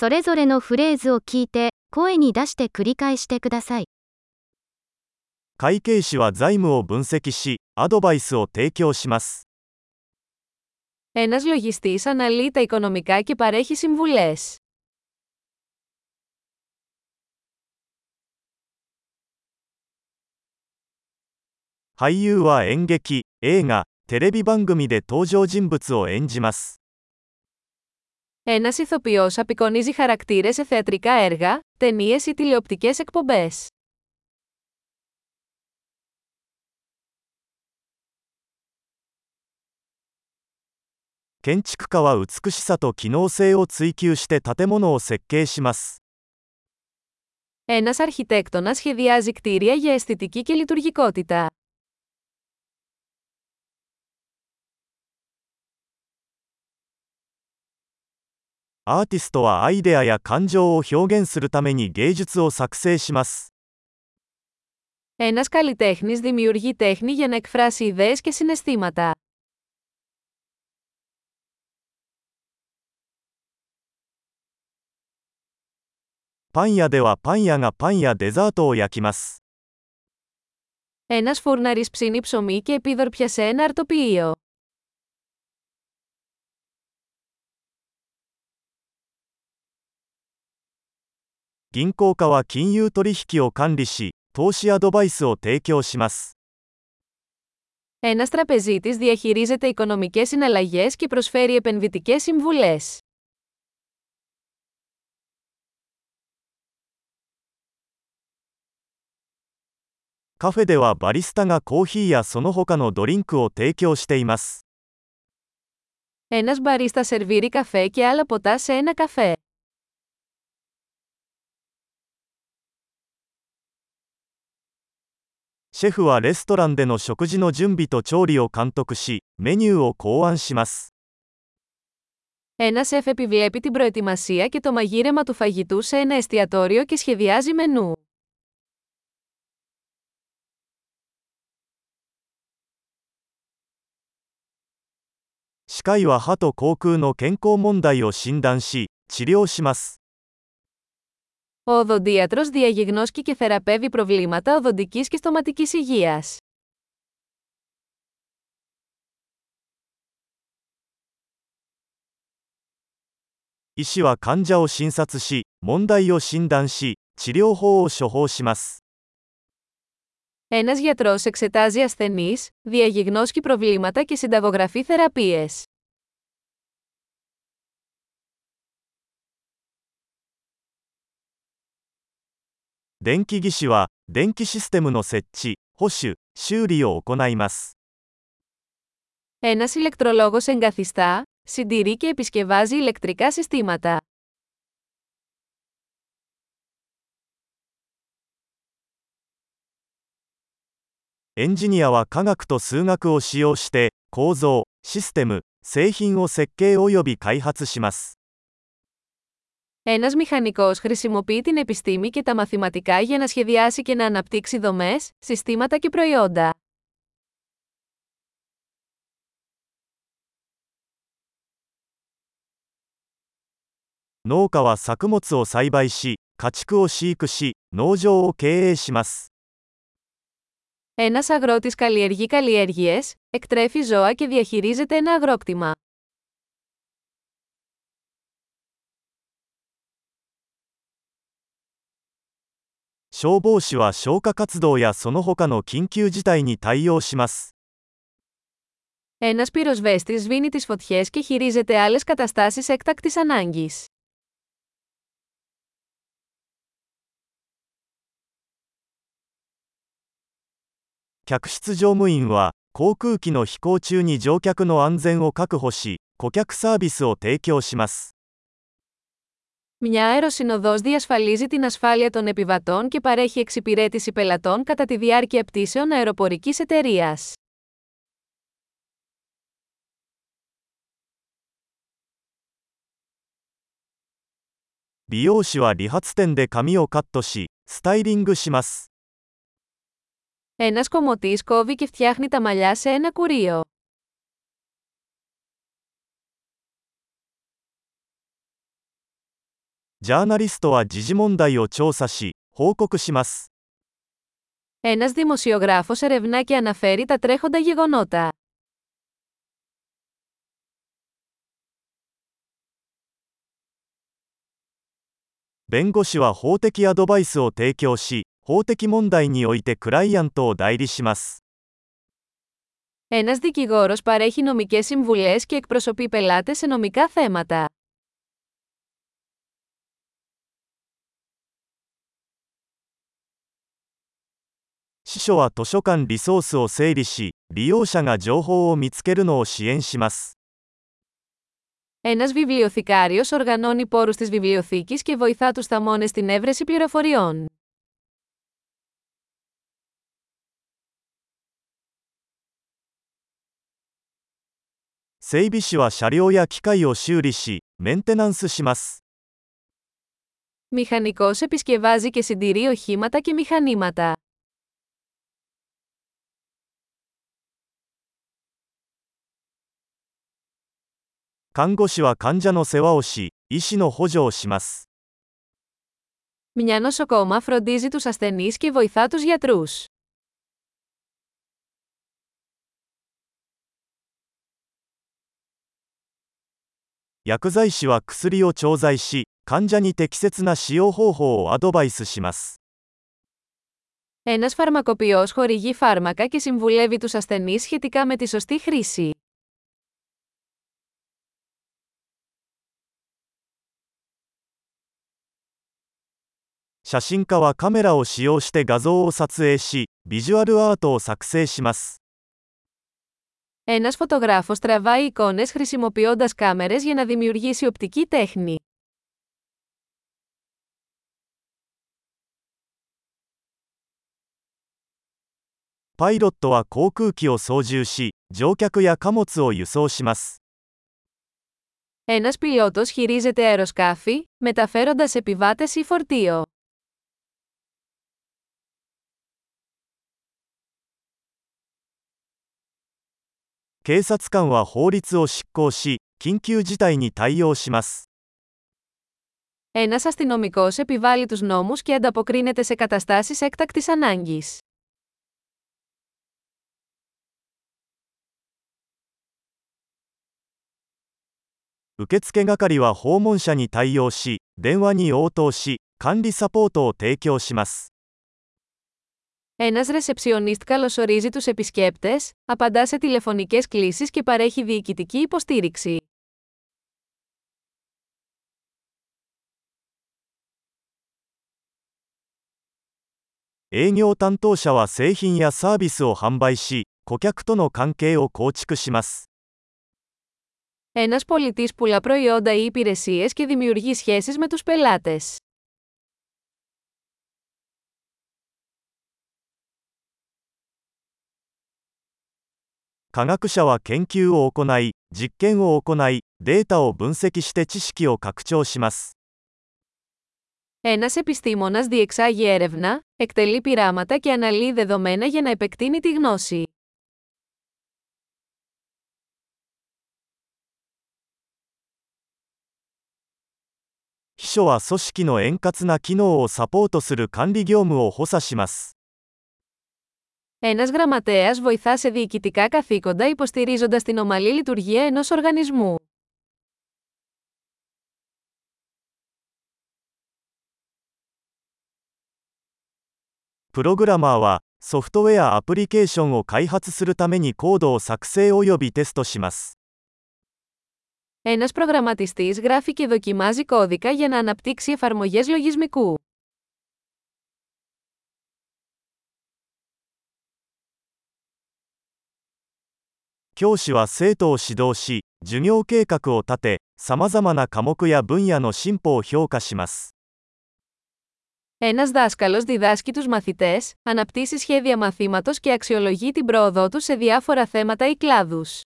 それぞれのフレーズを聞いて、声に出して繰り返してください。会計士は財務を分析し、アドバイスを提供します。 Ένας λογιστής αναλύει τα οικονομικά και παρέχει συμβουλές. 俳優は演劇、映画、テレビ番組で登場人物を演じます。 Ένας ηθοποιός απεικονίζει χαρακτήρες σε θεατρικά έργα, ταινίες ή τηλεοπτικές εκπομπές. Ένας αρχιτέκτονας σχεδιάζει κτίρια για αισθητική και λειτουργικότητα. アーティストはアイデアや感情を表現するために芸術を作成します。 Ένας καλλιτέχνης δημιουργεί τέχνη για να εκφράσει ιδέες και συναισθήματα. パン屋ではパン屋がパンやデザートを焼きます。 Ένας φούρναρης ψήνει ψωμί και επίδορπια σε ένα αρτοποιείο. 銀行家は金融取引を管理し、投資アドバイスを提供します。 Ένας τραπεζίτης διαχειρίζεται οικονομικές συναλλαγές και προσφέρει επενδυτικές συμβουλές. カフェではバリスタがコーヒーやその他のドリンクを提供しています。 Ένας μπαρίστα σερβίρει καφέ και άλλα ποτά σε ένα καφέ. シェフはレストランでの食事の準備と調理を監督し、メニューを考案します。 Ένα σεφ επιβλέπει την προετοιμασία και το μαγείρεμα του φαγητού σε ένα εστιατόριο και σχεδιάζει μενού. 歯科医は歯と口腔の健康問題を診断し、治療します。 Ο οδοντίατρος διαγιγνώσκει και θεραπεύει προβλήματα οδοντικής και στοματικής υγείας. Η ένας γιατρός εξετάζει ασθενείς, διαγιγνώσκει προβλήματα και συνταγογραφεί θεραπείες. 電気技師は、電気システムの設置、保守、修理を行います。 Ένας ηλεκτρολόγος εγκαθιστά, συντηρεί και επισκευάζει ηλεκτρικά συστήματα. エンジニアは科学と数学を使用して、構造、システム、製品を設計及び開発します。 Ένας μηχανικός χρησιμοποιεί την επιστήμη και τα μαθηματικά για να σχεδιάσει και να αναπτύξει δομές, συστήματα και προϊόντα. 農家は作物を栽培し、家畜を飼育し、農場を経営します。 Ένας αγρότης καλλιεργεί καλλιέργειες, εκτρέφει ζώα και διαχειρίζεται ένα αγρόκτημα. 消防士は消火活動やその他の緊急事態に対応します。 Ένας πυροσβέστης σβήνει τις φωτιές και χειρίζεται άλλες καταστάσεις έκτακτης ανάγκης. Μια αεροσυνοδός διασφαλίζει την ασφάλεια των επιβατών και παρέχει εξυπηρέτηση πελατών κατά τη διάρκεια πτήσεων αεροπορικής εταιρείας. Ένας κομμωτής κόβει και φτιάχνει τα μαλλιά σε ένα κουρίο. ジャーナリストは時事問題を調査し、報告します。 Ένας δημοσιογράφος ερευνά και αναφέρει τα τρέχοντα γεγονότα. 弁護士は法的アドバイスを提供し、法的問題においてクライアントを代理します。 Ένας δικηγόρος παρέχει νομικές συμβουλές και εκπροσωπεί πελάτες σε νομικά θέματα. 司書は図書館リソースを整理し、利用者が情報を見つけるのを支援します。 Ένας βιβλιοθηκάριος οργανώνει πόρους της βιβλιοθήκης και βοηθά τους θαμώνες στην έβρεση πληροφοριών. 整備士は車両や機械を修理し、メンテナンスします。 Μηχανικός επισκευάζει και συντηρεί οχήματα και μηχανήματα. 看護師は患者の世話をし、医師の補助をします。 Μια νοσοκόμα φροντίζει τους ασθενείς και βοηθά τους γιατρούς. 薬剤師は薬を調剤し、患者に適切な使用方法をアドバイスします。 Ένας φαρμακοποιός χορηγεί φάρμακα και συμβουλεύει τους ασθενείς σχετικά με τη σωστή χρήση. 写真家はカメラを使用して画像を撮影し、ビジュアルアートを作成します。 Ένας φωτογράφος τραβάει εικόνες χρησιμοποιώντας κάμερες για να δημιουργήσει οπτική τέχνη. パイロットは航空機を操縦し、乗客や貨物を輸送します。 Ένας πιλότος χειρίζεται αεροσκάφη, μεταφέροντας επιβάτες ή φορτίο. 警察官は法律を執行し、緊急事態に対応します。 Ένας αστυνομικός επιβάλλει τους νόμους και ανταποκρίνεται σε καταστάσεις έκτακτης ανάγκης. Ένας ρεσεψιονίστ καλωσορίζει τους επισκέπτες, απαντά σε τηλεφωνικές κλήσεις και παρέχει διοικητική υποστήριξη. Ένας πολιτής πουλά προϊόντα ή υπηρεσίες και δημιουργεί σχέσεις με τους πελάτες. 科学者は研究を行い、実験を行い、データを分析して知識を拡張します。 Ένας επιστήμονας διεξάγει έρευνα, εκτελεί πειράματα και αναλύει δεδομένα για να επεκτείνει τη γνώση. 秘書は組織の円滑な機能をサポートする管理業務を補佐します。 Ένας γραμματέας βοηθά σε διοικητικά καθήκοντα υποστηρίζοντας την ομαλή λειτουργία ενός οργανισμού. Προγραμμά wa Ένας προγραμματιστής γράφει και δοκιμάζει κώδικα για να αναπτύξει εφαρμογές λογισμικού. 教師は生徒を指導し、授業計画を立て、さまざまな科目や分野の進歩を評価します。 Ένας δάσκαλος διδάσκει τους μαθητές, αναπτύσσει σχέδια μαθήματος και αξιολογεί την πρόοδό τους σε διάφορα θέματα ή κλάδους.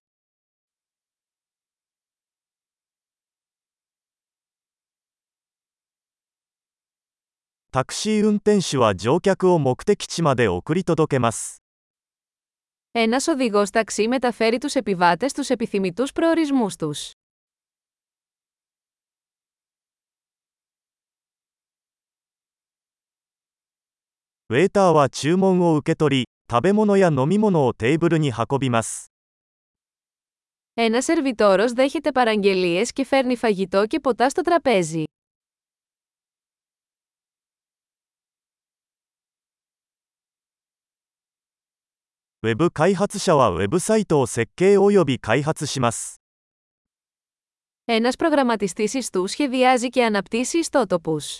タクシー運転手は乗客を目的地まで送り届けます。 Ένας οδηγός ταξί μεταφέρει τους επιβάτες στους επιθυμητούς προορισμούς τους. Ένας σερβιτόρος δέχεται παραγγελίες και φέρνει φαγητό και ποτά στο τραπέζι. ウェブ開発者はウェブサイトを設計及び開発します。 Ένας προγραμματιστής ιστού σχεδιάζει και αναπτύσσει ιστότοπους.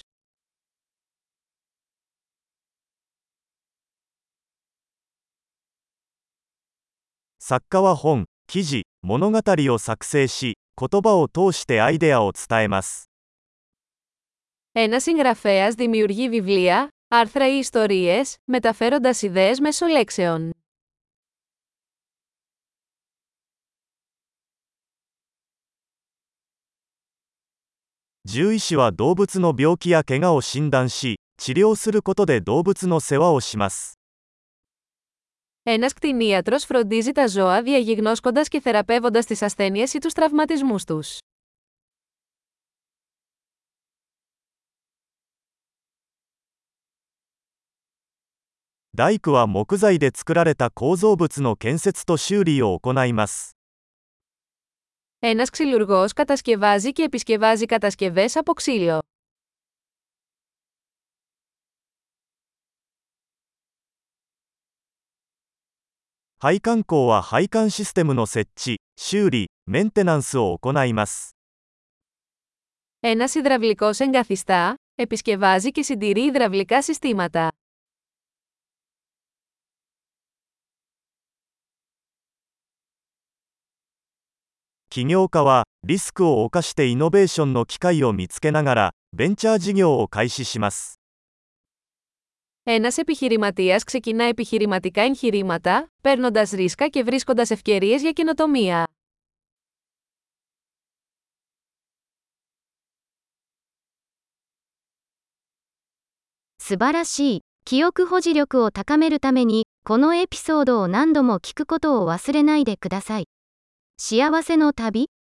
作家は本、記事、物語を作成し、言葉を通してアイデアを伝えます。 Ένας συγγραφέας δημιουργεί βιβλία, άρθρα ή ιστορίες, μεταφέροντας ιδέες μέσω λέξεων. 獣医師は動物の病気や怪我を診断し、治療することで動物の世話をします。 Ένας κτηνίατρος φροντίζει τα ζώα διαγιγνώσκοντας και θεραπεύοντας τις ασθένειες ή τους τραυματισμούς τους. 大工は木材で作られた構造物の建設と修理を行います。 Ένας ξυλουργός κατασκευάζει και επισκευάζει κατασκευές από ξύλο. Ένας υδραυλικός εγκαθιστά, επισκευάζει και συντηρεί υδραυλικά συστήματα. 起業家はリスクを冒してイノベーションの機会を見つけながらベンチャー事業を開始します。 Ένας επιχειρηματίας ξεκινά επιχειρηματικά εγχειρήματα, παίρνοντας ρίσκα και βρίσκοντας ευκαιρίες για καινοτομία. 素晴らしい。記憶保持力を高めるために、このエピソードを何度も聞くことを忘れないでください。 幸せの旅？